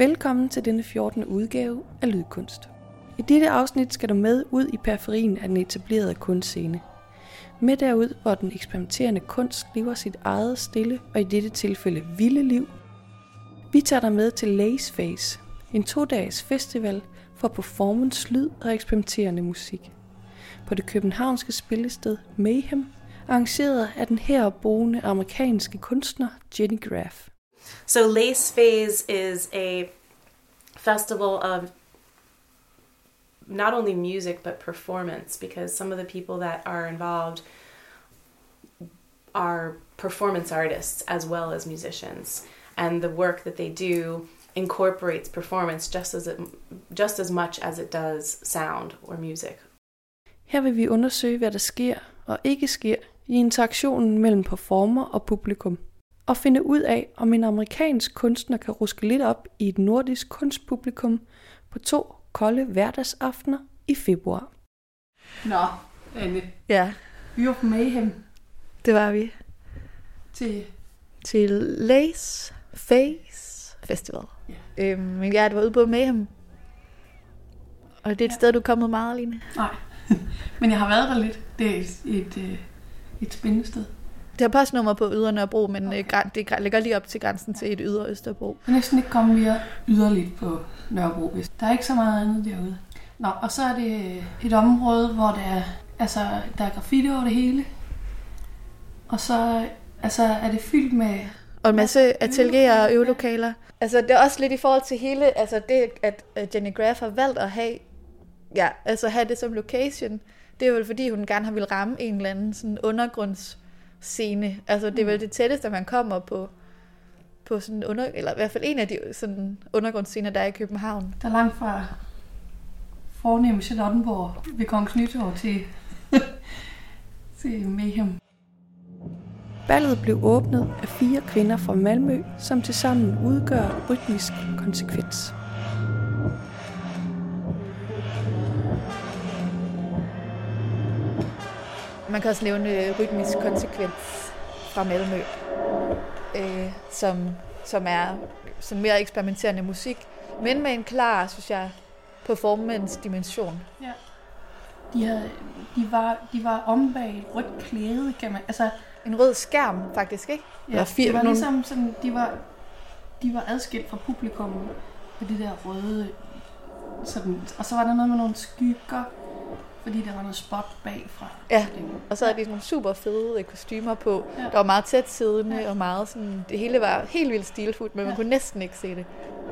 Velkommen til denne 14. udgave af Lydkunst. I dette afsnit skal du med ud i periferien af den etablerede kunstscene. Med derud, hvor den eksperimenterende kunst lever sit eget stille og i dette tilfælde vilde liv. Vi tager dig med til Lace Face, en to-dages festival for performance, lyd og eksperimenterende musik. På det københavnske spillested Mayhem, arrangeret af den herboende amerikanske kunstner Jenny Graff. So Lace Phase is a festival of not only music but performance because some of the people that are involved are performance artists as well as musicians and the work that they do incorporates performance just as it, just as much as it does sound or music. Her vil vi undersøge, hvad der sker og ikke sker i interaktionen mellem performer og publikum, og finde ud af, om en amerikansk kunstner kan ruske lidt op i et nordisk kunstpublikum på to kolde hverdagsaftener i februar. Nå, Anne. Ja, Vi var på Mayhem det var vi. til... Til Lace Face Festival. Ja. Øhm, men ja, det var ude på Mayhem. Og det er et sted, du er kommet meget, Line. Nej, men jeg har været der lidt. Det er et, et, øh, et spændende sted. Det har postnummer på Ydre Nørrebro, men okay. det ligger lige op til grænsen til et Ydre Østerbro. Jeg kan næsten ikke komme mere yderligt på Nørrebro. Hvis. Der er ikke så meget andet derude. Nå, og så er det et område, hvor der er, altså, der er graffiti over det hele. Og så altså, er det fyldt med... Og en masse atelierer og øvelokaler. Altså, det er også lidt i forhold til hele, altså det, at Jenny Graff har valgt at have, ja, altså have det som location, det er vel fordi, hun gerne har vil ramme en eller anden sådan undergrundsscene. Altså, det er vel det tætteste, man kommer på, på sådan under, eller i hvert fald en af de sådan undergrundsscener, der er i København. Der er langt fra fornemme Charlottenborg ved Kongens Nytorv til, til Mayhem. Ballet blev åbnet af fire kvinder fra Malmø, som tilsammen udgør rytmisk konsekvens. Man kan også nævne øh, rytmisk konsekvens fra Malmø, øh, som, som er sådan mere eksperimenterende musik, men med en klar, synes jeg, performance-dimension. Ja. De, havde, de, var, de var om bag et rødt klæde, kan man... Altså, En rød skærm, faktisk, ikke? ja, Eller fire- det var nogle- ligesom sådan, de var, de var adskilt fra publikum med det der røde... Sådan, og så var der noget med nogle skygger, fordi der var noget spot bagfra. Ja. Og så havde de sådan nogle super fede øh, kostymer på, Ja. der var meget tæt siddende, Ja. og meget sådan, det hele var helt vildt stilfuldt, men man Ja. kunne næsten ikke se det.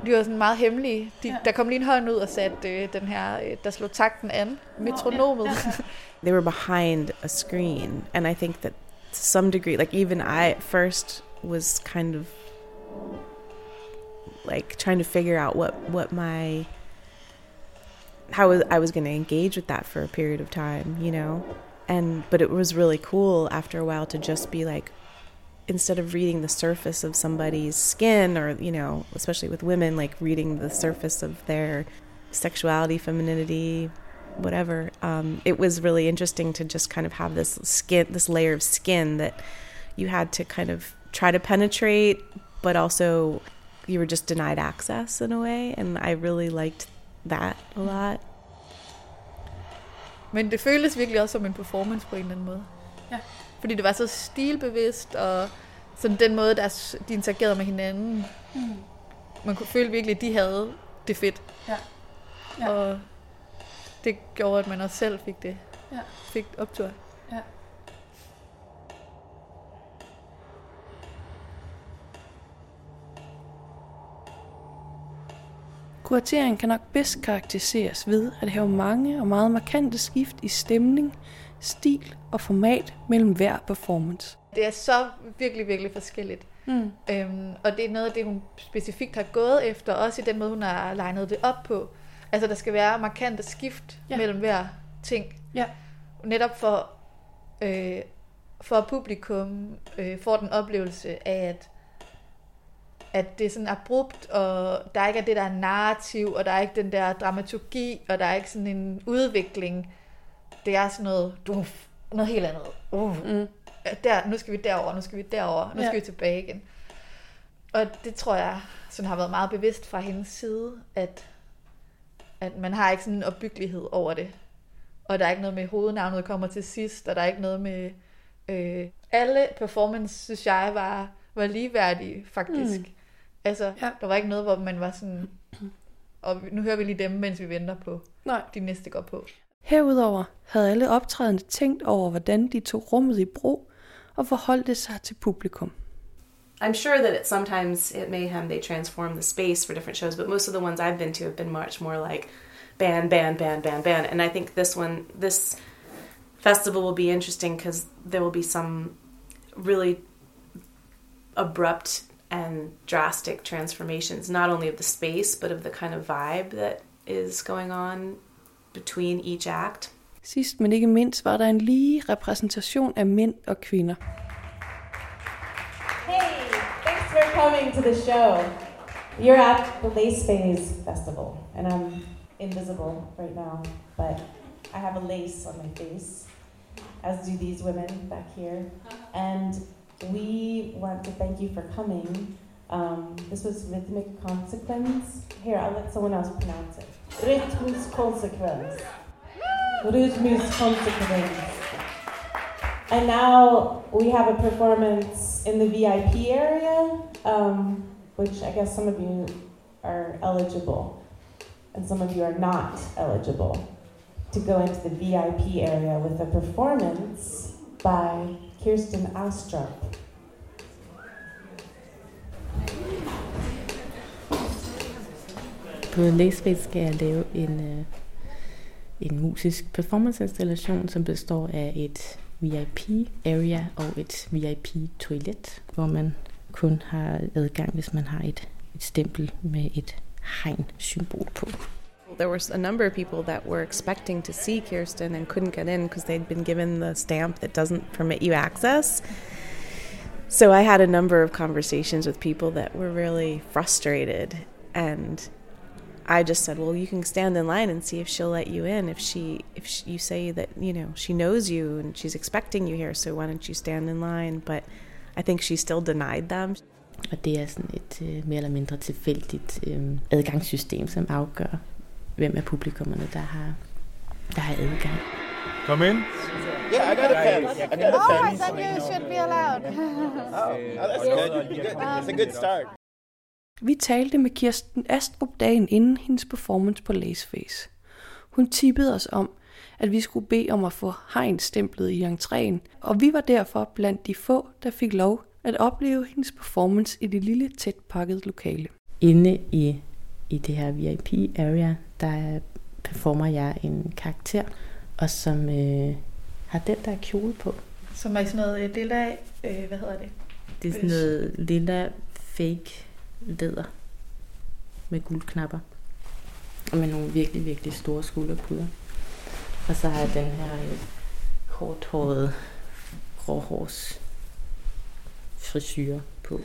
De var sådan meget hemmelige. De, Ja. Der kom lige en hånd ud og satte øh, den her, øh, der slog takten an, metronomet. Ja, ja, They were behind a screen, and I think that to some degree, like even I at first was kind of like trying to figure out what what my how I was going to engage with that for a period of time, you know. And but it was really cool after a while to just be like instead of reading the surface of somebody's skin or you know, especially with women like reading the surface of their sexuality, femininity, whatever. Um, it was really interesting to just kind of have this skin, this layer of skin that you had to kind of try to penetrate, but also you were just denied access in a way. And I really liked that a lot. Men det føltes virkelig også som en performance på en eller anden måde. Ja. Fordi det var så stilbevidst, og sådan den måde, der de interagerede med hinanden. Mm. Man kunne føle virkelig, at de havde det fedt. Ja. Ja. Og det gjorde, at man også selv fik det. Ja. Fik optur. Ja. Kuratering kan nok bedst karakteriseres ved at have mange og meget markante skift i stemning, stil og format mellem hver performance. Det er så virkelig, virkelig forskelligt. Mm. Øhm, og det er noget af det, hun specifikt har gået efter, også i den måde, hun har legnet det op på. Altså, der skal være markante skift Ja. mellem hver ting. Ja. Netop for, øh, for at publikum øh, får den oplevelse af, at, at det er sådan abrupt, og der ikke er det der narrativ, og der er ikke den der dramaturgi, og der er ikke sådan en udvikling. Det er sådan noget, du, noget helt andet. Uh. Mm. Der, nu skal vi derover, nu skal vi derover, nu Ja. skal vi tilbage igen. Og det tror jeg sådan har været meget bevidst fra hendes side, at, at man har ikke sådan en opbyggelighed over det. Og der er ikke noget med hovednavnet kommer til sidst, og der er ikke noget med... Øh, alle performance, synes jeg, var, var ligeværdige, faktisk. Mm. Altså, ja. der var ikke noget, hvor man var sådan... Og nu hører vi lige dem, mens vi venter på, Nej. de næste går på. Herudover havde alle optrædende tænkt over, hvordan de tog rummet i brug og forholdte sig til publikum. I'm sure that it, sometimes at Mayhem they transform the space for different shows, but most of the ones I've been to have been much more like band, band, band, band, band. And I think this one, this festival will be interesting because there will be some really abrupt and drastic transformations, not only of the space, but of the kind of vibe that is going on between each act. Sidst men ikke mindst var der en lige repræsentation af mænd og kvinder. Hey, thanks for coming to the show. You're at the Lace Phase Festival, and I'm invisible right now, but I have a lace on my face, as do these women back here. And we want to thank you for coming. Um, this was Rhythmic Consequence. Here, I'll let someone else pronounce it. Rhythmus Consequence. Rhythmus Consequence. And now we have a performance in the VIP area, um, which I guess some of you are eligible, and some of you are not eligible to go into the VIP area with a performance by Kirsten Astrup. På Laceface skal jeg lave en, øh, en musisk performanceinstallation, som består af et VIP-area og et VIP-toilet, hvor man kun har adgang, hvis man har et, et stempel med et hegn-symbol på. There was a number of people that were expecting to see Kirsten and couldn't get in because they'd been given the stamp that doesn't permit you access. So I had a number of conversations with people that were really frustrated and I just said, "Well, you can stand in line and see if she'll let you in. If she, if she, you say that you know she knows you and she's expecting you here, so why don't you stand in line?" But I think she still denied them. Og det er sådan et øh, mere eller mindre tilfældigt øh, adgangssystem, som afgør, hvem af publikummerne, der har, der har adgang. Come in. Yeah, I got a pen. I got a Oh, pen. I thought you should be allowed. Oh, that's good. Good. It's a good start. Vi talte med Kirsten Astrup dagen inden hendes performance på Laceface. Hun tippede os om, at vi skulle bede om at få hegnstemplet i entréen, og vi var derfor blandt de få, der fik lov at opleve hendes performance i det lille, tæt pakket lokale. Inde i, i det her VIP-area, der performer jeg en karakter, og som øh, har den der kjole på. Som er sådan noget øh, lilla, øh, hvad hedder det? Det er sådan noget lilla fake læder med guldknapper. Og med nogle virkelig, virkelig store skulderpuder. Og så har jeg den her øh, korthårede gråhårs frisyre på.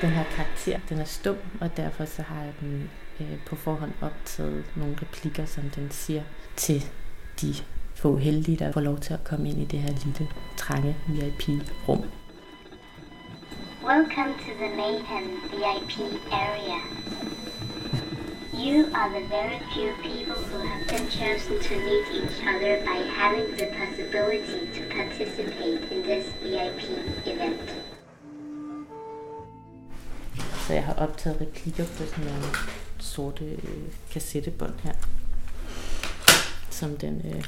Den her karakter, den er stum, og derfor så har jeg den øh, på forhånd optaget nogle replikker, som den siger til de få heldige, der får lov til at komme ind i det her lille, trange VIP-rum. Welcome to the Mayhem VIP area. You are the very few people who have been chosen to meet each other by having the possibility to participate in this VIP event. Så jeg har optaget replikker på sådan nogle sorte øh, kassettebånd her, som den øh,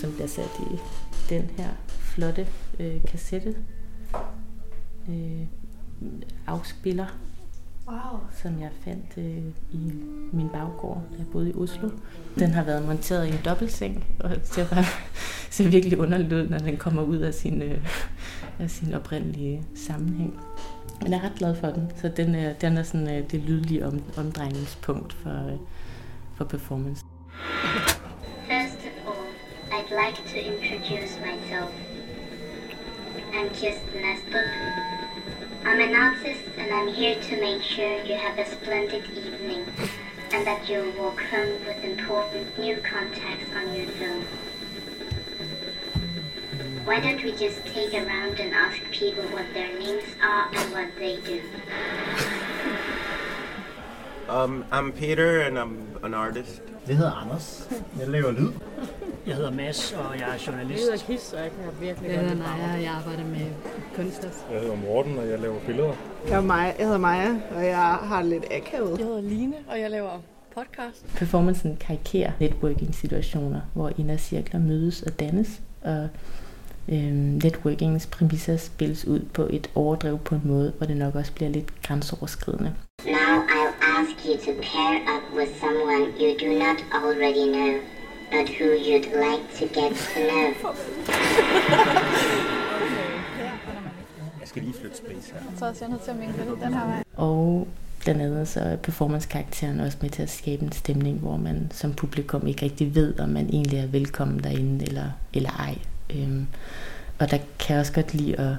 som bliver sat i den her flotte øh, kassette øh, afspiller, Wow. som jeg fandt øh, i min baggård, da jeg boede i Oslo. Den har været monteret i en dobbeltseng, og ser, bare, ser virkelig underligt ud, når den kommer ud af sin, øh, af sin oprindelige sammenhæng. Men jeg er ret glad for den, så den er, den er sådan øh, det lydlige om, omdrejningspunkt for, øh, for performance. First of all, I'd like to introduce myself. I'm Kirsten Astrup. I'm an artist and I'm here to make sure you have a splendid evening and that you'll walk home with important new contacts on your film. Why don't we just take a round and ask people what their names are and what they do? Um, I'm Peter, and I'm an artist. Det hedder Anders. Jeg laver lyd. Jeg hedder Mads, og jeg er journalist. Jeg hedder Kis, og jeg kan virkelig Jeg godt lide Naja, og jeg arbejder med kunstner. Jeg hedder Morten, og jeg laver billeder. Jeg, er Maja. jeg hedder Maja, og jeg har lidt akavet. Jeg hedder Line, og jeg laver podcast. Performancen karikerer networking-situationer, hvor indercirkler mødes og dannes, og øhm, networkingens præmisser spilles ud på et overdrev på en måde, hvor det nok også bliver lidt grænseoverskridende. Now I'll ask you to pair up with someone you do not already know, but who you'd like to get to know. Jeg skal lige flytte space her. Jeg tror også, jeg er nødt til at mingle lidt den her vej. Og andet så er performance-karakteren også med til at skabe en stemning, hvor man som publikum ikke rigtig ved, om man egentlig er velkommen derinde eller, eller ej. Øhm, og der kan jeg også godt lide at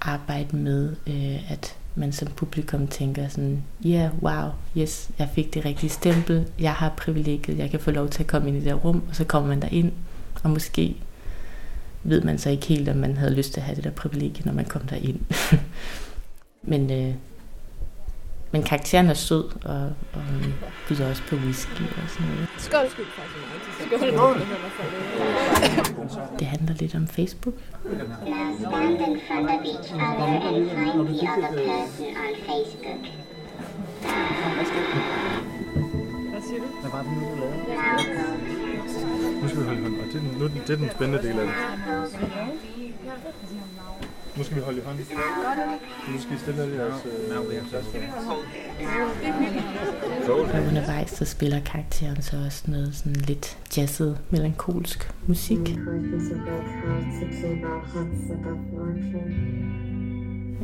arbejde med, øh, at man som publikum tænker sådan, ja, yeah, wow, yes, jeg fik det rigtige stempel, jeg har privilegiet, jeg kan få lov til at komme ind i det der rum, og så kommer man der ind, og måske ved man så ikke helt, om man havde lyst til at have det der privilegie, når man kom der ind. Men øh, men karakteren er sød, og, og hun byder også på whisky og sådan noget. Skål. Skål. Det handler lidt om Facebook. Hvad siger du? Hvad var det nu, du lavede? Nu skal vi holde hånd, og det er, er den- det er den spændende del af det. Nu skal vi holde i hånden. Nu skal I stille alle jeres øh. Og undervejs så spiller karakteren så også noget sådan lidt jazzet, melankolsk musik.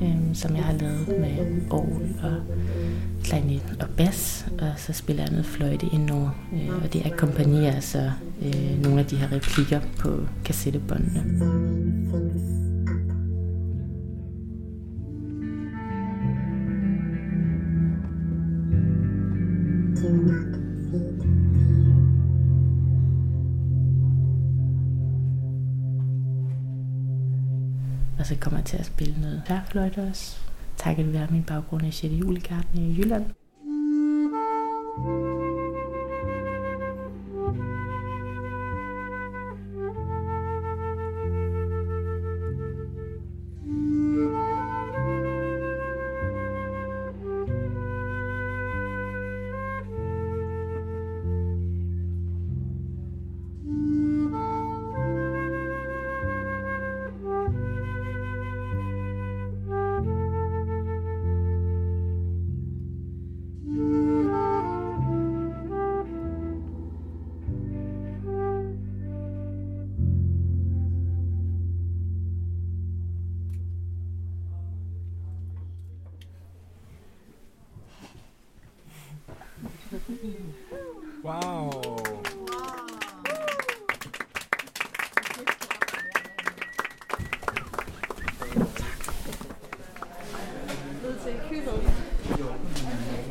Øhm, som jeg har lavet med orgel og klarinet og bas, og så spiller jeg noget fløjte indover, øh, og det akkompagnerer så øh, nogle af de her replikker på kassettebåndene. Og så kommer jeg til at spille noget tværfløjte også. Takket være min baggrund i 6. julegarden i Jylland.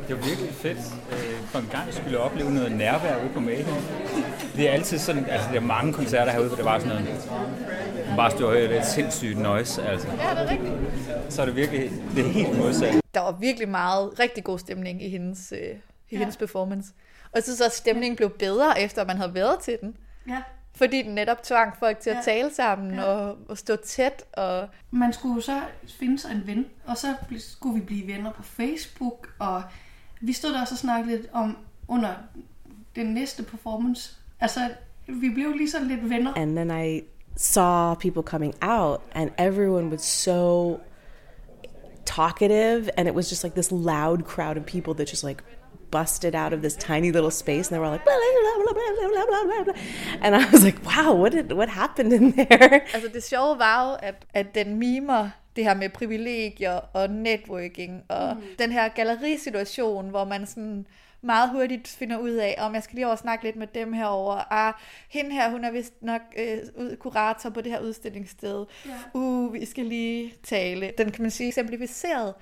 Det var virkelig fedt øh, for en gang skulle jeg opleve noget nærvær ude på Mayhem. Det er altid sådan, altså der er mange koncerter herude, hvor det var sådan noget, man bare stod og hørte et sindssygt noise, altså. Ja, det er rigtigt. Så er det virkelig, det er helt modsat. Der var virkelig meget, rigtig god stemning i hendes, øh, i ja. hendes performance. Og også, at stemningen blev bedre, efter man havde været til den. Ja. Fordi den netop tvang folk til at Ja. tale sammen Ja. og, og stå tæt. Og... Man skulle så finde sig en ven, og så skulle vi blive venner på Facebook, og vi stod der også og snakkede lidt om under den næste performance. Altså, vi blev lige sådan lidt venner. And then I saw people coming out, and everyone was so talkative, and it was just like this loud crowd of people that just like busted out of this tiny little space and they were all like blah, blah, blah, blah, blah, blah, blah, blah. and I was like wow what did, what happened in there altså det sjove var jo at, at den mimer det her med privilegier og networking og mm. den her gallerisituation hvor man sådan meget hurtigt finder ud af, om jeg skal lige over snakke lidt med dem herover. Ah, hende her, hun er vist nok øh, kurator på det her udstillingssted. Ja. Uh, vi skal lige tale. Den kan man sige eksemplificeret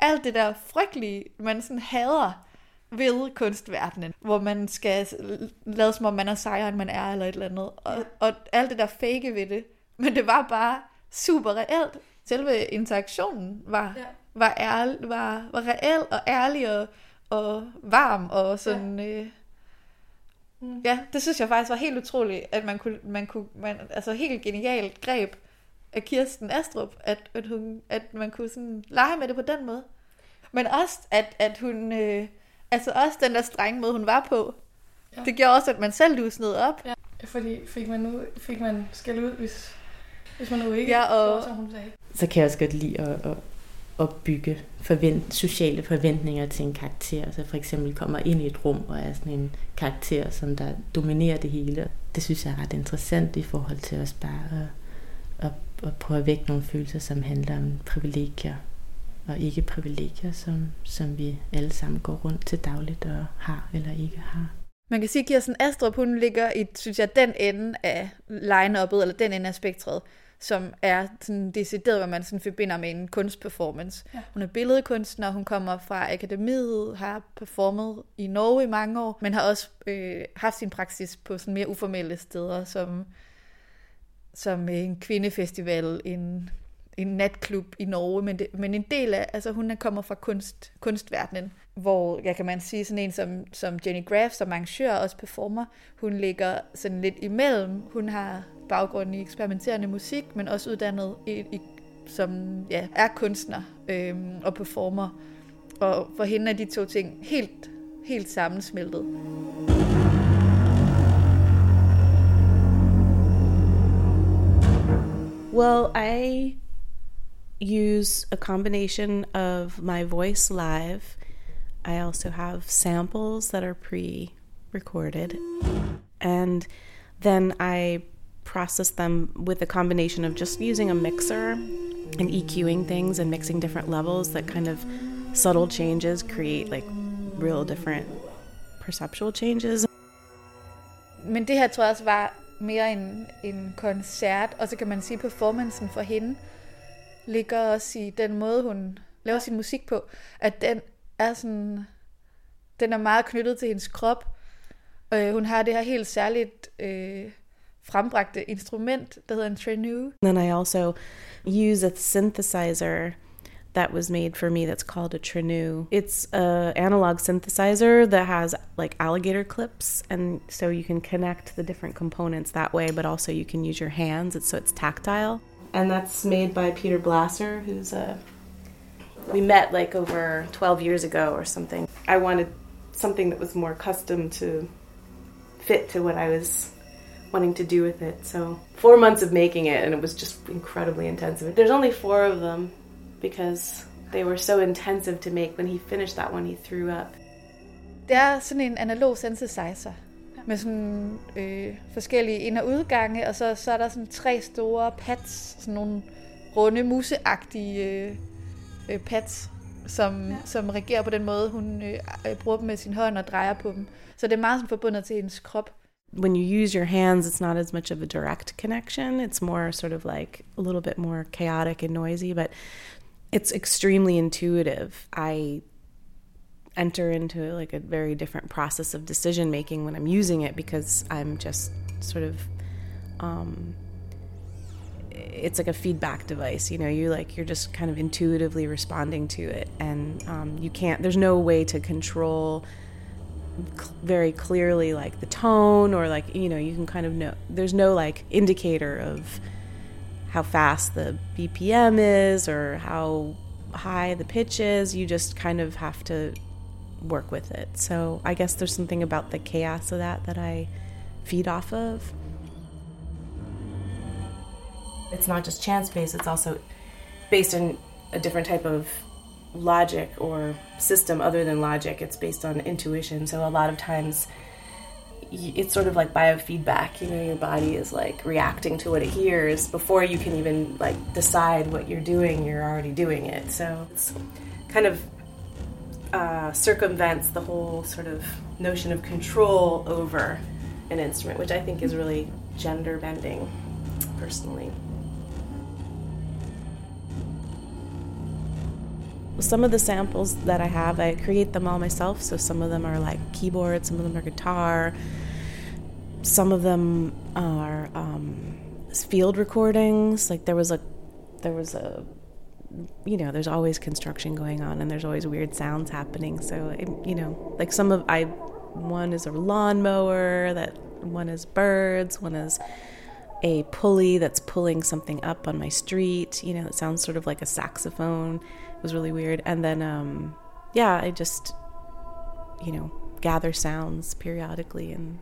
alt det der frygtelige, man sådan hader ved kunstverdenen, hvor man skal lade som om man er sejere, end man er, eller et eller andet. Og, og alt det der fake ved det, men det var bare super reelt. Selve interaktionen var, ja. var, ærl, var, var reel og ærlig og, og varm og sådan... Ja. Øh, mm. ja, det synes jeg faktisk var helt utroligt, at man kunne, man kunne man, altså helt genialt greb af Kirsten Astrup, at, at, hun, at man kunne sådan lege med det på den måde. Men også, at, at hun, øh, altså også den der strenge måde, hun var på, ja. det gjorde også, at man selv lusnede op. Ja. Fordi fik man, nu, fik man skæld ud, hvis, hvis man nu ikke ja, og, gjorde, som hun sagde. Så kan jeg også godt lide at, at opbygge forvent, sociale forventninger til en karakter. Så for eksempel kommer ind i et rum og er sådan en karakter, som der dominerer det hele. Det synes jeg er ret interessant i forhold til også bare at, at, at prøve at vække nogle følelser, som handler om privilegier og ikke privilegier, som, som vi alle sammen går rundt til dagligt og har eller ikke har. Man kan sige, at Kirsten Astrup, hun ligger i, synes jeg, den ende af line-uppet, eller den ende af spektret, som er sådan decideret, hvad man sådan forbinder med en kunstperformance. Ja. Hun er billedkunstner, hun kommer fra akademiet, har performet i Norge i mange år, men har også øh, haft sin praksis på sådan mere uformelle steder, som, som en kvindefestival, en, en natklub i Norge, men, det, men en del af, altså hun kommer fra kunst, kunstverdenen, hvor jeg kan man sige sådan en som, som Jenny Graff, som arrangør og også performer, hun ligger sådan lidt imellem. Hun har baggrund i eksperimenterende musik, men også uddannet i, i, som ja, er kunstner øhm, og performer. Og for hende er de to ting helt, helt sammensmeltet. Well, I use a combination of my voice live I also have samples that are pre recorded. And then I process them with a combination of just using a mixer and EQing things and mixing different levels that kind of subtle changes create like real different perceptual changes. Men det her tror jeg også var mere en, en koncert, og så kan man sige, performancen for hende ligger også i den måde, hun laver sin musik på, at den er sådan, den er meget knyttet til hendes krop. Øh, hun har det her helt særligt øh, frembragte instrument, der hedder en trenu. Then I also use a synthesizer that was made for me that's called a Trenu. It's a analog synthesizer that has like alligator clips and so you can connect the different components that way but also you can use your hands it's, so it's tactile. And that's made by Peter Blasser who's a we met like over 12 years ago or something. I wanted something that was more custom to fit to what I was wanting to do with it. So, four months of making it, and it was just incredibly intensive. There's only four of them because they were so intensive to make. When he finished that one, he threw up. Det er sådan en analog synthesizer med sådan øh, forskellige ind- og udgange, og så, så er der sådan tre store pads, sådan nogle runde, museagtige øh, øh, pads, som, ja. som reagerer på den måde, hun øh, øh, bruger dem med sin hånd og drejer på dem. Så det er meget sådan forbundet til hendes krop. When you use your hands, it's not as much of a direct connection. It's more sort of like a little bit more chaotic and noisy, but it's extremely intuitive. I enter into like a very different process of decision making when I'm using it because I'm just sort of um, it's like a feedback device you know you like you're just kind of intuitively responding to it. And um, you can't there's no way to control very clearly like the tone or like you know you can kind of know there's no like indicator of how fast the bpm is or how high the pitch is. You just kind of have to work with it so i guess there's something about the chaos of that that i feed off of it's not just chance based, it's also based on a different type of logic or system other than logic. It's based on intuition. So a lot of times it's sort of like biofeedback. You know, your body is like reacting to what it hears before you can even like decide what you're doing. You're already doing it. So it's kind of uh, circumvents the whole sort of notion of control over an instrument, which I think is really gender bending, personally. some of the samples that I have, I create them all myself. So some of them are like keyboard, some of them are guitar, some of them are um, field recordings. Like there was a, there was a, you know, there's always construction going on, and there's always weird sounds happening. So it, you know, like some of I, one is a lawnmower, that one is birds, one is a pulley that's pulling something up on my street. You know, it sounds sort of like a saxophone. It was really weird. And then, um, yeah, I just, you know, gather sounds periodically and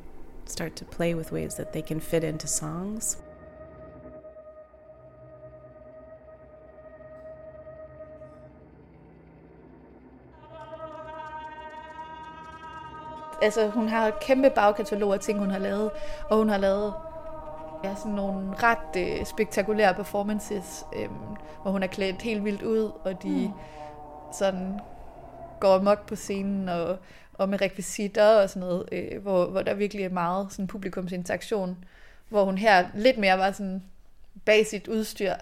start to play with ways that they can fit into songs. Altså, hun har et kæmpe bagkatalog af ting, hun har lavet, og hun har lavet ja, sådan nogle ret øh, spektakulære performances, øh, hvor hun er klædt helt vildt ud, og de mm. sådan går amok på scenen, og, og med rekvisitter og sådan noget, øh, hvor, hvor der virkelig er meget sådan publikumsinteraktion, hvor hun her lidt mere var sådan bag sit udstyr.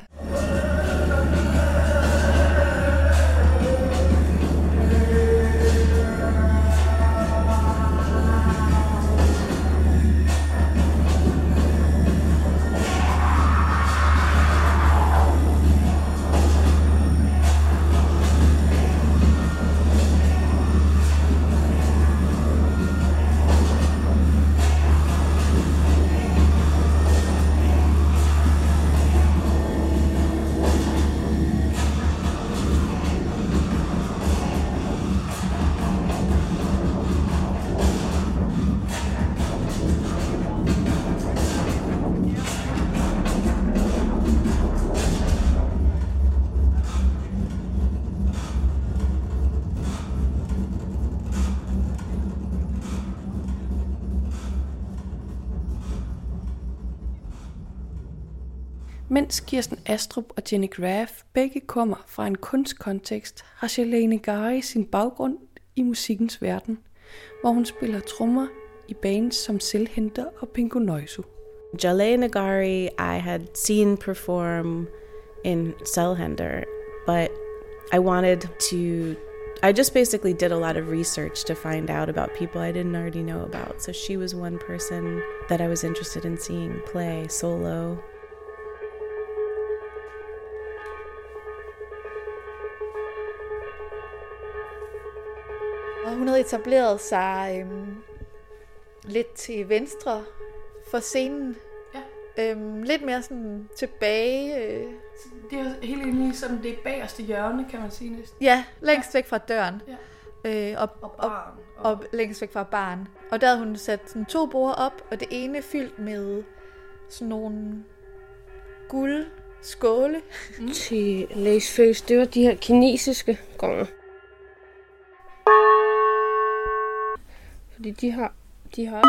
Mens Kirsten Astrup og Jenny Graff begge kommer fra en kunstkontekst, har Shalane Gari sin baggrund i musikkens verden, hvor hun spiller trommer i bands som Selvhenter og Pingo Noisu. Jaleh Nagari, I had seen perform in Selhender, but I wanted to. I just basically did a lot of research to find out about people I didn't already know about. So she was one person that I was interested in seeing play solo. Hun havde etableret sig øhm, lidt til venstre for scenen. Ja. Øhm, lidt mere sådan tilbage. Øh, Det er helt egentlig sådan det bagerste hjørne, kan man sige næsten. ja, længst væk fra døren. Ja. Øh, og, og, og, og længst væk fra baren. Og der havde hun sat sådan to borde op, og det ene fyldt med sådan nogle guld skåle. Mm. Til Lace Face, det var de her kinesiske gonger. Fordi de har, de har også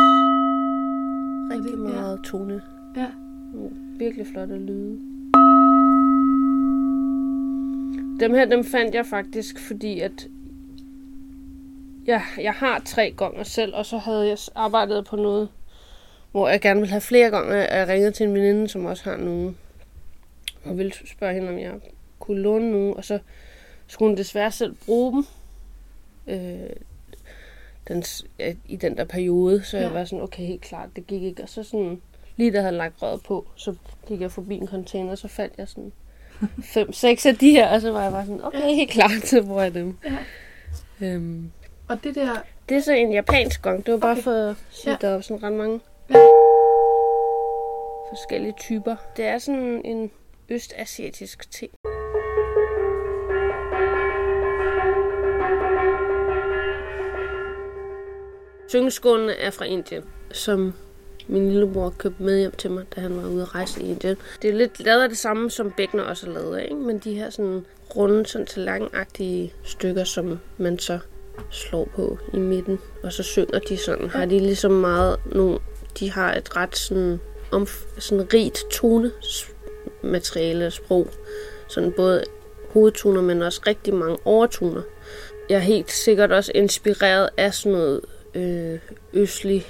rigtig meget tone. Ja. Nogle Virkelig flotte lyde. Dem her, dem fandt jeg faktisk, fordi at jeg, jeg har tre gange selv, og så havde jeg arbejdet på noget, hvor jeg gerne ville have flere gange. Jeg ringede til en veninde, som også har nogle, og ville spørge hende, om jeg kunne låne nogle, og så skulle hun desværre selv bruge dem. Øh, den, i den der periode, så ja. jeg var sådan, okay, helt klart, det gik ikke. Og så sådan, lige da jeg havde lagt røret på, så gik jeg forbi en container, så fandt jeg sådan fem, seks af de her, og så var jeg bare sådan, okay, helt klart, så bruger jeg dem. Ja. Øhm, Og det der... det er så en japansk gong, det var bare okay. for at sige, Ja. der var sådan ret mange Ja. forskellige typer. Det er sådan en østasiatisk te. Syngeskålene er fra Indien, som min lillebror købte med hjem til mig, da han var ude at rejse i Indien. Det er lidt lavet af det samme, som bækkener også er lavet af, ikke? men de her sådan runde, sådan til langagtige stykker, som man så slår på i midten, og så synger de sådan. Har de ligesom meget nogle, de har et ret sådan, om, sådan rigt tonemateriale og sprog. Sådan både hovedtoner, men også rigtig mange overtoner. Jeg er helt sikkert også inspireret af sådan noget øh, østlig,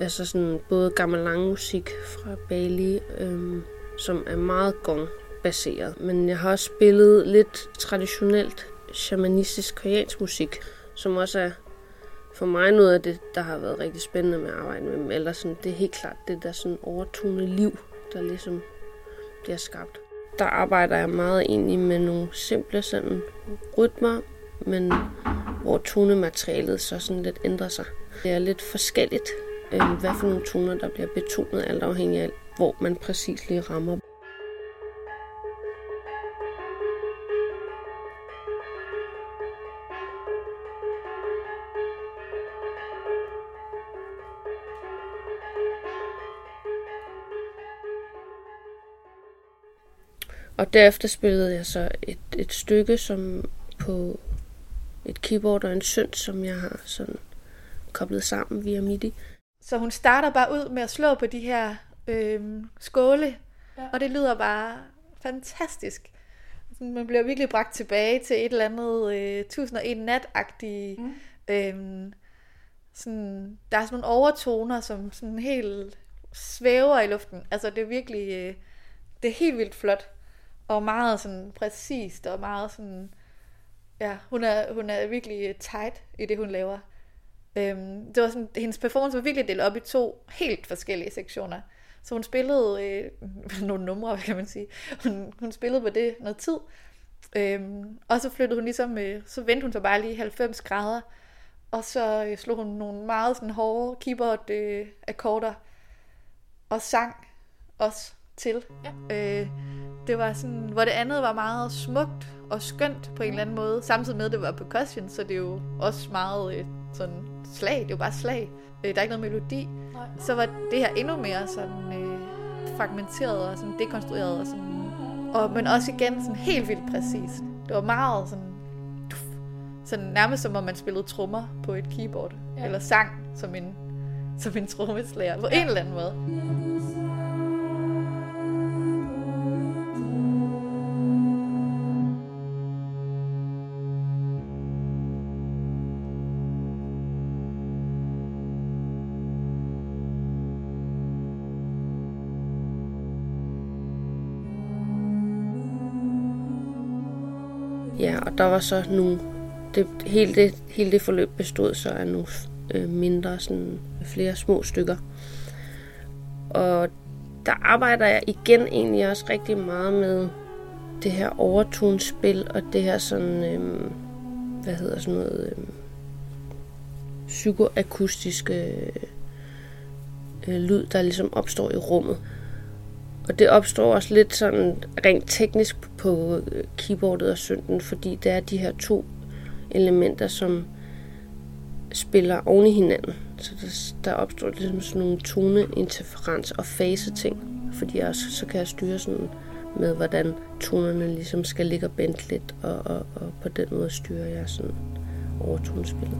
altså sådan både gammel musik fra Bali, øh, som er meget gong-baseret. Men jeg har også spillet lidt traditionelt shamanistisk koreansk musik, som også er for mig noget af det, der har været rigtig spændende med at arbejde med dem. Eller sådan, det er helt klart det der sådan overtone liv, der ligesom bliver skabt. Der arbejder jeg meget egentlig med nogle simple sådan rytmer, men hvor tonematerialet så sådan lidt ændrer sig. Det er lidt forskelligt, øh, hvad for nogle toner, der bliver betonet, alt afhængig af, hvor man præcis lige rammer. Og derefter spillede jeg så et, et stykke som på et keyboard og en synt, som jeg har sådan koblet sammen via MIDI. Så hun starter bare ud med at slå på de her øh, skåle, ja. og det lyder bare fantastisk. Man bliver virkelig bragt tilbage til et eller andet øh, 1001 nat-agtigt. Mm. Øh, sådan, der er sådan nogle overtoner, som sådan helt svæver i luften. Altså det er virkelig, øh, det er helt vildt flot. Og meget sådan præcist, og meget sådan, ja, hun er, hun er virkelig tight i det, hun laver. Øhm, det var sådan, hendes performance var virkelig delt op i to helt forskellige sektioner. Så hun spillede øh, nogle numre, kan man sige. Hun, hun spillede på det noget tid. Øhm, og så flyttede hun ligesom, øh, så vendte hun sig bare lige 90 grader. Og så øh, slog hun nogle meget sådan hårde keyboard øh, akkorder. Og sang også til. Ja. Øh, det var sådan, hvor det andet var meget smukt og skønt på en eller anden måde, samtidig med, at det var percussion, så det er jo også meget øh, sådan slag, det er jo bare slag. Øh, der er ikke noget melodi. Nej. Så var det her endnu mere sådan øh, fragmenteret og sådan dekonstrueret og sådan, og, men også igen sådan helt vildt præcist. Det var meget sådan, duf, sådan nærmest som om man spillede trommer på et keyboard, ja. eller sang som en, som en trommeslager, på ja. en eller anden måde. Ja, og der var så nogle... Det, hele, det, hele det forløb bestod så af nogle øh, mindre, sådan flere små stykker. Og der arbejder jeg igen egentlig også rigtig meget med det her overtonespil og det her sådan, øh, hvad hedder sådan noget, øh, psykoakustiske øh, lyd, der ligesom opstår i rummet. Og det opstår også lidt sådan rent teknisk på keyboardet og synten, fordi det er de her to elementer, som spiller oven i hinanden. Så der, der opstår ligesom sådan nogle toneinterferens og fase ting, fordi jeg også, så kan jeg styre sådan med, hvordan tonerne ligesom skal ligge og bente lidt, og, og, og på den måde styrer jeg sådan overtonespillet.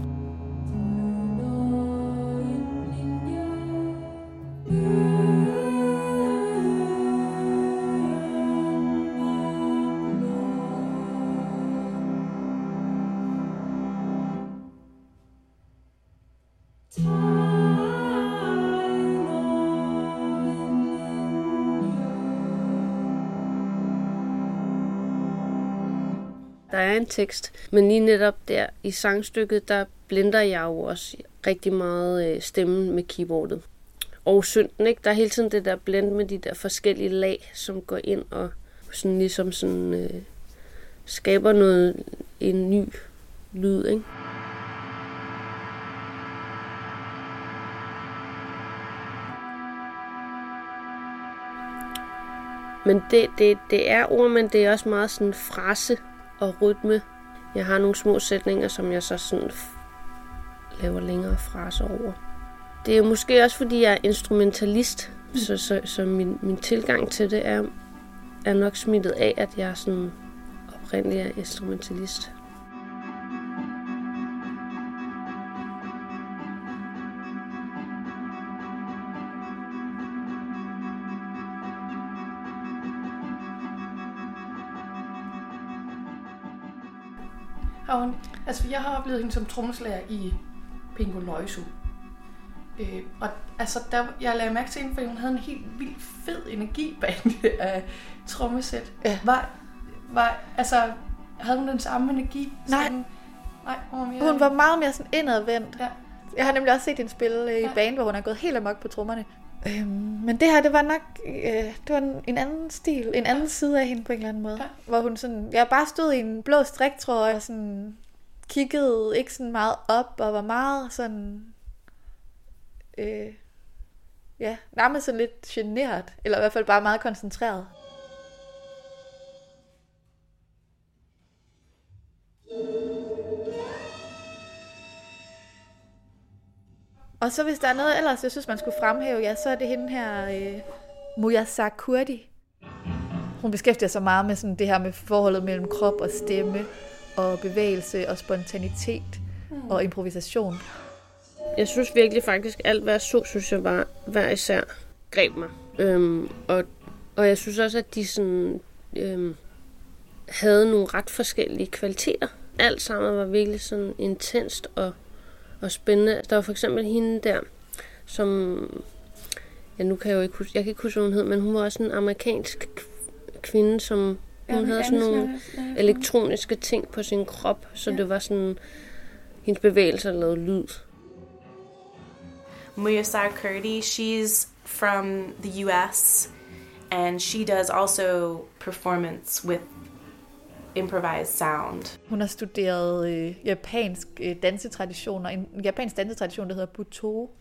Der er en tekst, men lige netop der i sangstykket, der blinder jeg jo også rigtig meget øh, stemmen med keyboardet. Og synten, ikke? Der er hele tiden det der blend med de der forskellige lag, som går ind og sådan ligesom sådan, øh, skaber noget, en ny lyd, ikke? Men det, det, det er ord, men det er også meget sådan frase og rytme. Jeg har nogle små sætninger, som jeg så sådan laver længere fraser over. Det er måske også, fordi jeg er instrumentalist, mm. så, så, så min, min tilgang til det er, er nok smittet af, at jeg sådan oprindeligt er instrumentalist. Har hun, altså jeg har oplevet hende som trommeslager i Pingo Løjsu. Øh, og altså, der, jeg lagde mærke til hende, fordi hun havde en helt vildt fed energi bag det af trommesæt. Ja. Var, var, altså, havde hun den samme energi? Nej. Sådan, nej, hun var, mere, Hun var meget mere sådan indadvendt. Ja. Jeg har nemlig også set hende spille øh, i band, hvor hun er gået helt amok på trommerne. Øhm, men det her, det var nok øh, det var en, en anden stil, en anden side af hende på en eller anden måde. Ja. Hvor hun sådan, jeg bare stod i en blå striktråd og sådan kiggede ikke sådan meget op og var meget sådan, øh, ja, nærmest sådan lidt generet, eller i hvert fald bare meget koncentreret. Og så hvis der er noget ellers, jeg synes, man skulle fremhæve, ja, så er det hende her, øh, Muyasa Kurdi. Hun beskæftiger sig meget med sådan det her med forholdet mellem krop og stemme, og bevægelse og spontanitet mm. og improvisation. Jeg synes virkelig faktisk, alt hvad jeg så, synes jeg var hver især greb mig. Øhm, og, og jeg synes også, at de sådan, øhm, havde nogle ret forskellige kvaliteter. Alt sammen var virkelig sådan intenst og og spændende. Der var for eksempel hende der, som... Ja, nu kan jeg jo ikke huske, jeg kan ikke huske, hvad hun hed, men hun var også en amerikansk kvinde, som hun ja, havde sådan nogle elektroniske ting på sin krop, så ja. det var sådan, hendes bevægelser lavede lyd. Muyasar Kurdi, she's from the US and she does also performance with improvised sound. Hun har studeret øh, japansk øh, dansetraditioner, en japansk dansetradition, der hedder Buto,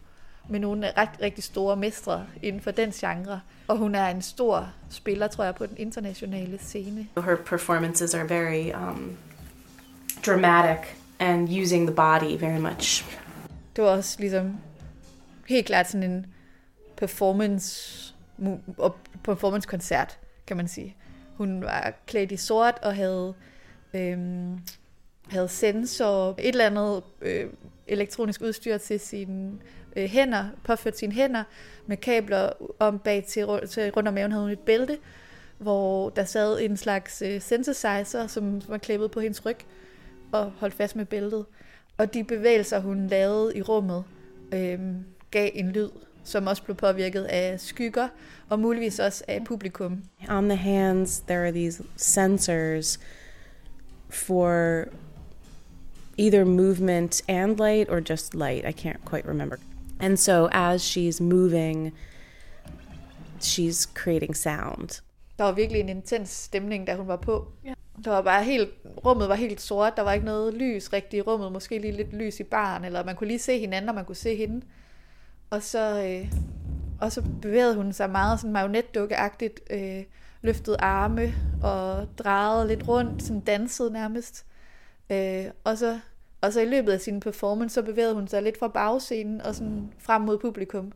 med nogle ret, rigtig store mestre inden for den genre. Og hun er en stor spiller, tror jeg, på den internationale scene. Her performances are very um, dramatic and using the body very much. Det var også ligesom helt klart sådan en performance performance koncert, kan man sige. Hun var klædt i sort og havde, øhm, havde sensor, et eller andet øh, elektronisk udstyr til sine øh, hænder, påført sine hænder med kabler om bag til, til rundt om maven havde hun et bælte, hvor der sad en slags øh, synthesizer, som var klippet på hendes ryg og holdt fast med bæltet. Og de bevægelser, hun lavede i rummet, øh, gav en lyd, som også blev påvirket af skygger, og muligvis også af publikum. On the hands, there are these sensors for either movement and light or just light. I can't quite remember. And so as she's moving, she's creating sound. Der var virkelig en intens stemning, da hun var på. Ja. Der var bare helt, rummet var helt sort, der var ikke noget lys rigtigt i rummet, måske lige lidt lys i baren, eller man kunne lige se hinanden, og man kunne se hende. Og så, øh, og så bevægede hun sig meget sådan marionetdukkeagtigt, øh, løftede arme og drejede lidt rundt, sådan dansede nærmest. Øh, og, så, og så i løbet af sin performance, så bevægede hun sig lidt fra bagscenen og sådan frem mod publikum,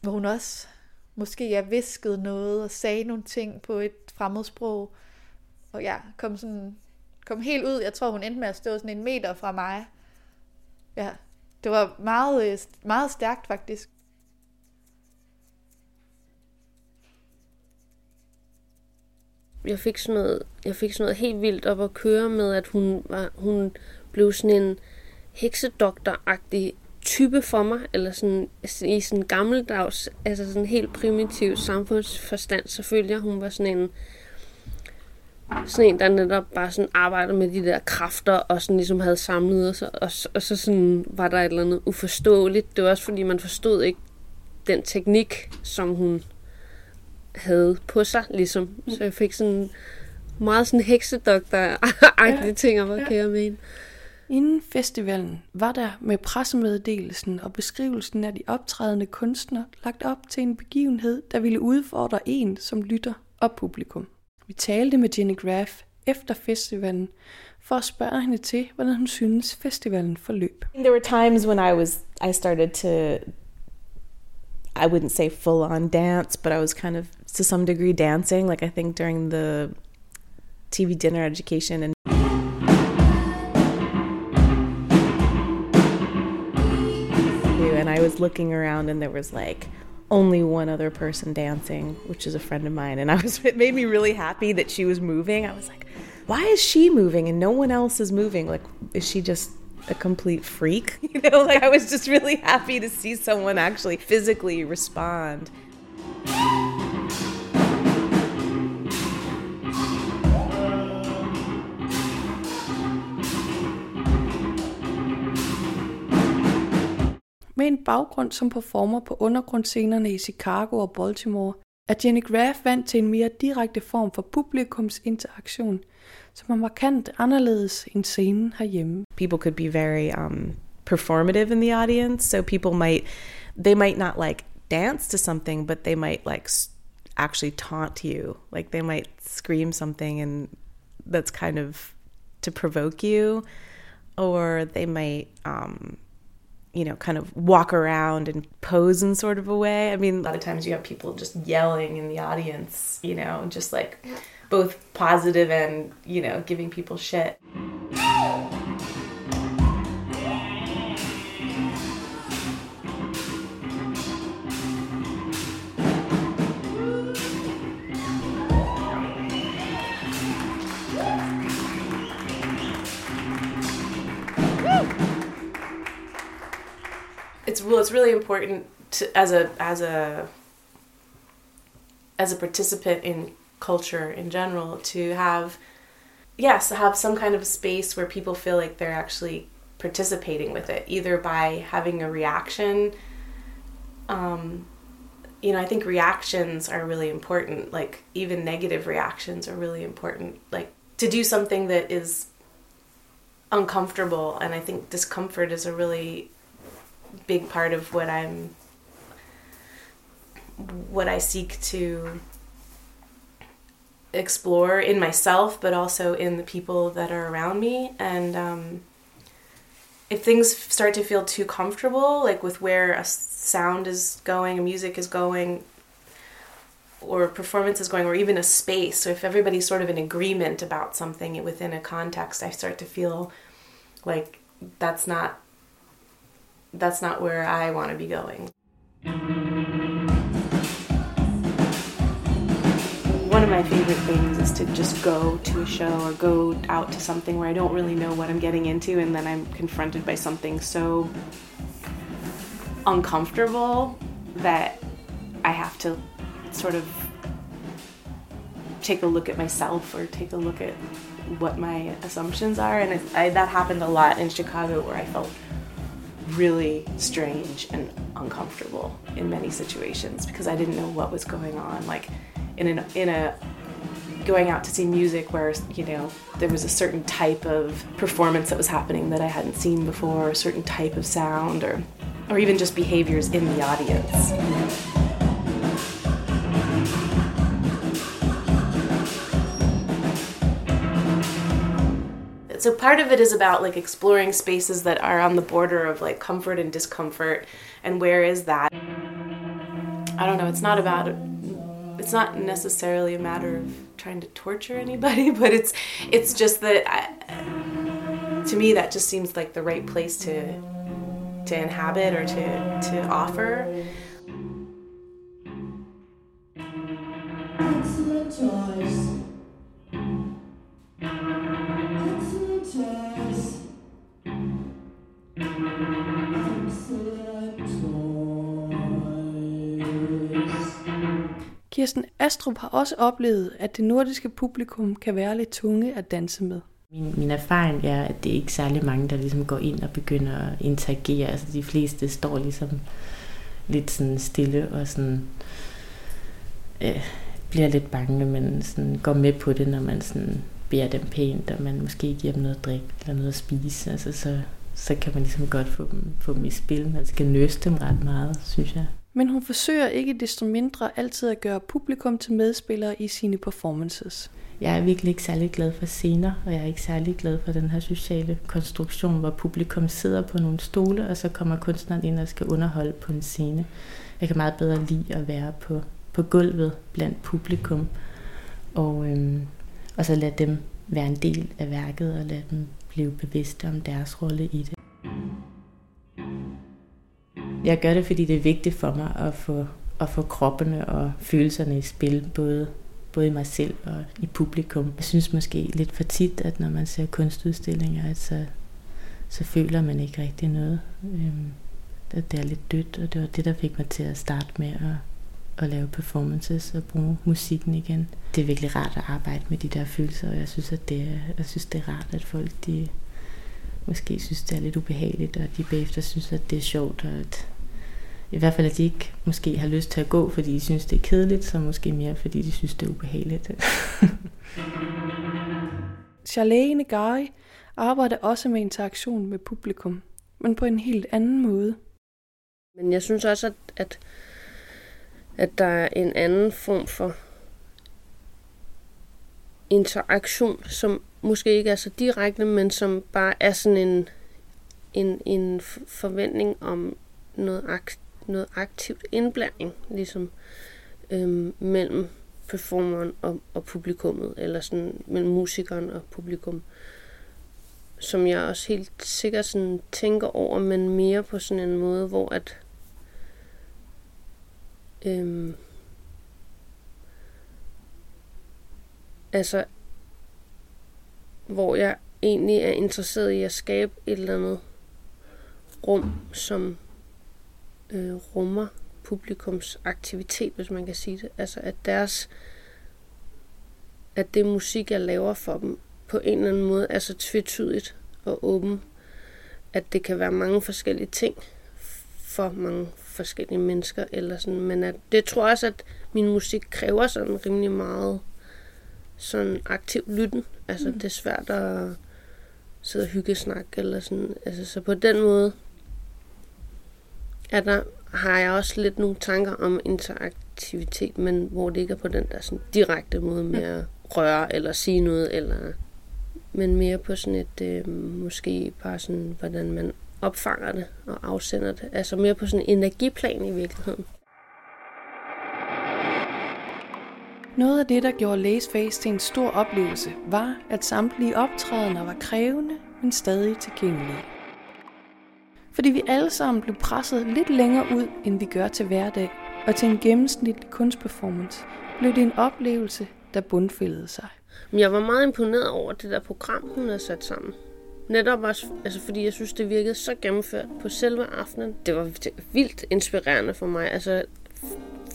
hvor hun også måske jeg viskede noget og sagde nogle ting på et fremmedsprog. Og ja, kom sådan kom helt ud. Jeg tror, hun endte med at stå sådan en meter fra mig. Ja, det var meget, øh, meget stærkt faktisk. Jeg fik sådan noget, jeg fik sådan noget helt vildt op at køre med, at hun, var, hun blev sådan en heksedoktor-agtig type for mig, eller sådan altså, i sådan gammeldags, altså sådan helt primitiv samfundsforstand, så følte jeg, Hun var sådan en, sådan en, der netop bare sådan arbejder med de der kræfter, og sådan ligesom havde samlet, og så, og, og så sådan var der et eller andet uforståeligt. Det var også fordi, man forstod ikke den teknik, som hun havde på sig, ligesom. Så jeg fik sådan meget sådan heksedoktor-agtige ja, ting om at køre med hende. Inden festivalen var der med pressemeddelelsen og beskrivelsen af de optrædende kunstnere lagt op til en begivenhed, der ville udfordre en som lytter og publikum. Vi talte med Jenny Graff efter festivalen for at spørge hende til, hvordan hun synes festivalen forløb. There were times when I was I started to I wouldn't say full on dance, but I was kind of to some degree dancing like I think during the TV dinner education and and I was looking around and there was like only one other person dancing, which is a friend of mine. And I was, it made me really happy that she was moving. I was like, why is she moving and no one else is moving? Like, is she just a complete freak? You know, like I was just really happy to see someone actually physically respond. Med en baggrund som performer på undergrundscenerne i Chicago og Baltimore, er Jenny Graff vant til en mere direkte form for publikumsinteraktion, som er markant anderledes end scenen herhjemme. People could be very um, performative in the audience, so people might they might not like dance to something, but they might like actually taunt you. Like they might scream something and that's kind of to provoke you, or they might, um, you know, kind of walk around and pose in sort of a way. I mean, a lot of times you have people just yelling in the audience, you know, just like both positive and, you know, giving people shit. Well, it's really important to, as a as a as a participant in culture in general to have yes have some kind of space where people feel like they're actually participating with it either by having a reaction. Um, you know i think reactions are really important like even negative reactions are really important like to do something that is uncomfortable and i think discomfort is a really big part of what I'm what I seek to explore in myself, but also in the people that are around me. And um, if things start to feel too comfortable, like with where a sound is going, music is going, or performance is going, or even a space, so if everybody's sort of in agreement about something within a context, I start to feel like that's not that's not where I want to be going. One of my favorite things is to just go to a show or go out to something where I don't really know what I'm getting into, and then I'm confronted by something so uncomfortable that I have to sort of take a look at myself or take a look at what my assumptions are. And I, that happened a lot in Chicago where I felt really strange and uncomfortable in many situations because I didn't know what was going on. Like in an in a going out to see music where you know there was a certain type of performance that was happening that I hadn't seen before, a certain type of sound, or or even just behaviors in the audience. So part of it is about like exploring spaces that are on the border of like comfort and discomfort and where is that? I don't know it's not about it's not necessarily a matter of trying to torture anybody but it's it's just that I, to me that just seems like the right place to to inhabit or to to offer Astrup har også oplevet, at det nordiske publikum kan være lidt tunge at danse med. Min, min erfaring er, at det er ikke særlig mange, der ligesom går ind og begynder at interagere. Altså de fleste står ligesom lidt sådan stille og sådan øh, bliver lidt bange, men sådan går med på det, når man sådan beder dem pænt, og man måske giver dem noget at drikke eller noget at spise. Altså så, så kan man ligesom godt få dem, få dem i spil. Man skal nøste dem ret meget, synes jeg. Men hun forsøger ikke desto mindre altid at gøre publikum til medspillere i sine performances. Jeg er virkelig ikke særlig glad for scener, og jeg er ikke særlig glad for den her sociale konstruktion, hvor publikum sidder på nogle stole, og så kommer kunstneren ind og skal underholde på en scene. Jeg kan meget bedre lide at være på, på gulvet blandt publikum, og, øhm, og så lade dem være en del af værket, og lade dem blive bevidste om deres rolle i det. Jeg gør det, fordi det er vigtigt for mig at få, at få kroppene og følelserne i spil, både, både i mig selv og i publikum. Jeg synes måske lidt for tit, at når man ser kunstudstillinger, at så, så føler man ikke rigtig noget. Øhm, det er lidt dødt, og det var det, der fik mig til at starte med at, at lave performances og bruge musikken igen. Det er virkelig rart at arbejde med de der følelser, og jeg synes, at det er, jeg synes, det er rart, at folk de, måske synes, det er lidt ubehageligt, og de bagefter synes, at det er sjovt, og at I hvert fald, at de ikke måske har lyst til at gå, fordi de synes, det er kedeligt, så måske mere, fordi de synes, det er ubehageligt. Charlene Gary arbejder også med interaktion med publikum, men på en helt anden måde. Men jeg synes også, at, at, at der er en anden form for interaktion, som måske ikke er så direkte, men som bare er sådan en, en, en forventning om noget, akt, noget aktivt indblanding, ligesom øhm, mellem performeren og, og publikummet, eller sådan mellem musikeren og publikum, som jeg også helt sikkert sådan tænker over, men mere på sådan en måde, hvor at øhm, altså hvor jeg egentlig er interesseret i at skabe et eller andet rum, som øh, rummer publikums aktivitet, hvis man kan sige det. Altså at deres at det musik, jeg laver for dem, på en eller anden måde er så tvetydigt og åben, at det kan være mange forskellige ting for mange forskellige mennesker, eller sådan, men at, det tror jeg også, at min musik kræver sådan rimelig meget sådan aktiv lytten. Altså, mm. det er svært at sidde og hygge snak, eller sådan. Altså, så på den måde er der, har jeg også lidt nogle tanker om interaktivitet, men hvor det ikke er på den der sådan direkte måde med at røre eller sige noget, eller men mere på sådan et, øh, måske bare sådan, hvordan man opfanger det og afsender det. Altså mere på sådan en energiplan i virkeligheden. Noget af det, der gjorde Lace Face til en stor oplevelse, var, at samtlige optrædener var krævende, men stadig tilgængelige. Fordi vi alle sammen blev presset lidt længere ud, end vi gør til hverdag, og til en gennemsnitlig kunstperformance, blev det en oplevelse, der bundfældede sig. Jeg var meget imponeret over det der program, hun havde sat sammen. Netop også, altså fordi jeg synes, det virkede så gennemført på selve aftenen. Det var vildt inspirerende for mig. Altså,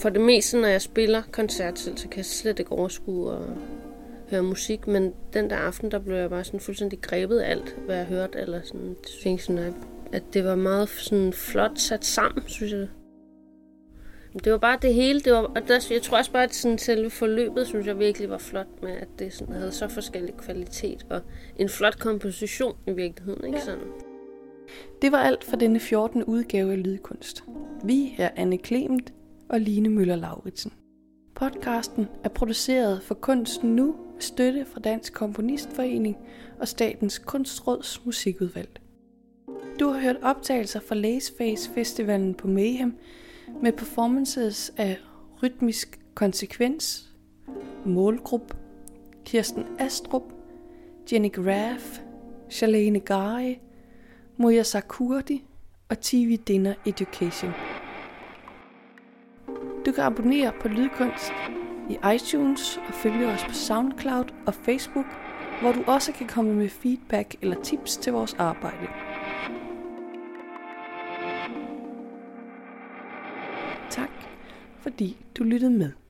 for det meste, når jeg spiller koncert selv, så kan jeg slet ikke overskue at høre musik. Men den der aften, der blev jeg bare sådan fuldstændig grebet af alt, hvad jeg hørte. Eller sådan, jeg sådan, at det var meget sådan flot sat sammen, synes jeg. Det var bare det hele. Det var, og der, jeg tror også bare, at sådan selve forløbet, synes jeg virkelig var flot med, at det sådan, havde så forskellig kvalitet. Og en flot komposition i virkeligheden, ikke ja. sådan? Det var alt for denne 14. udgave af Lydkunst. Vi er Anne Clement og Line Møller Lauritsen. Podcasten er produceret for Kunsten Nu med støtte fra Dansk Komponistforening og Statens Kunstråds Musikudvalg. Du har hørt optagelser fra Laceface Festivalen på Mayhem med performances af Rytmisk Konsekvens, Målgruppe, Kirsten Astrup, Jenny Graff, Charlene Gare, Moya Sakurdi og TV Dinner Education. Du kan abonnere på Lydkunst i iTunes og følge os på SoundCloud og Facebook, hvor du også kan komme med feedback eller tips til vores arbejde. Tak, fordi du lyttede med.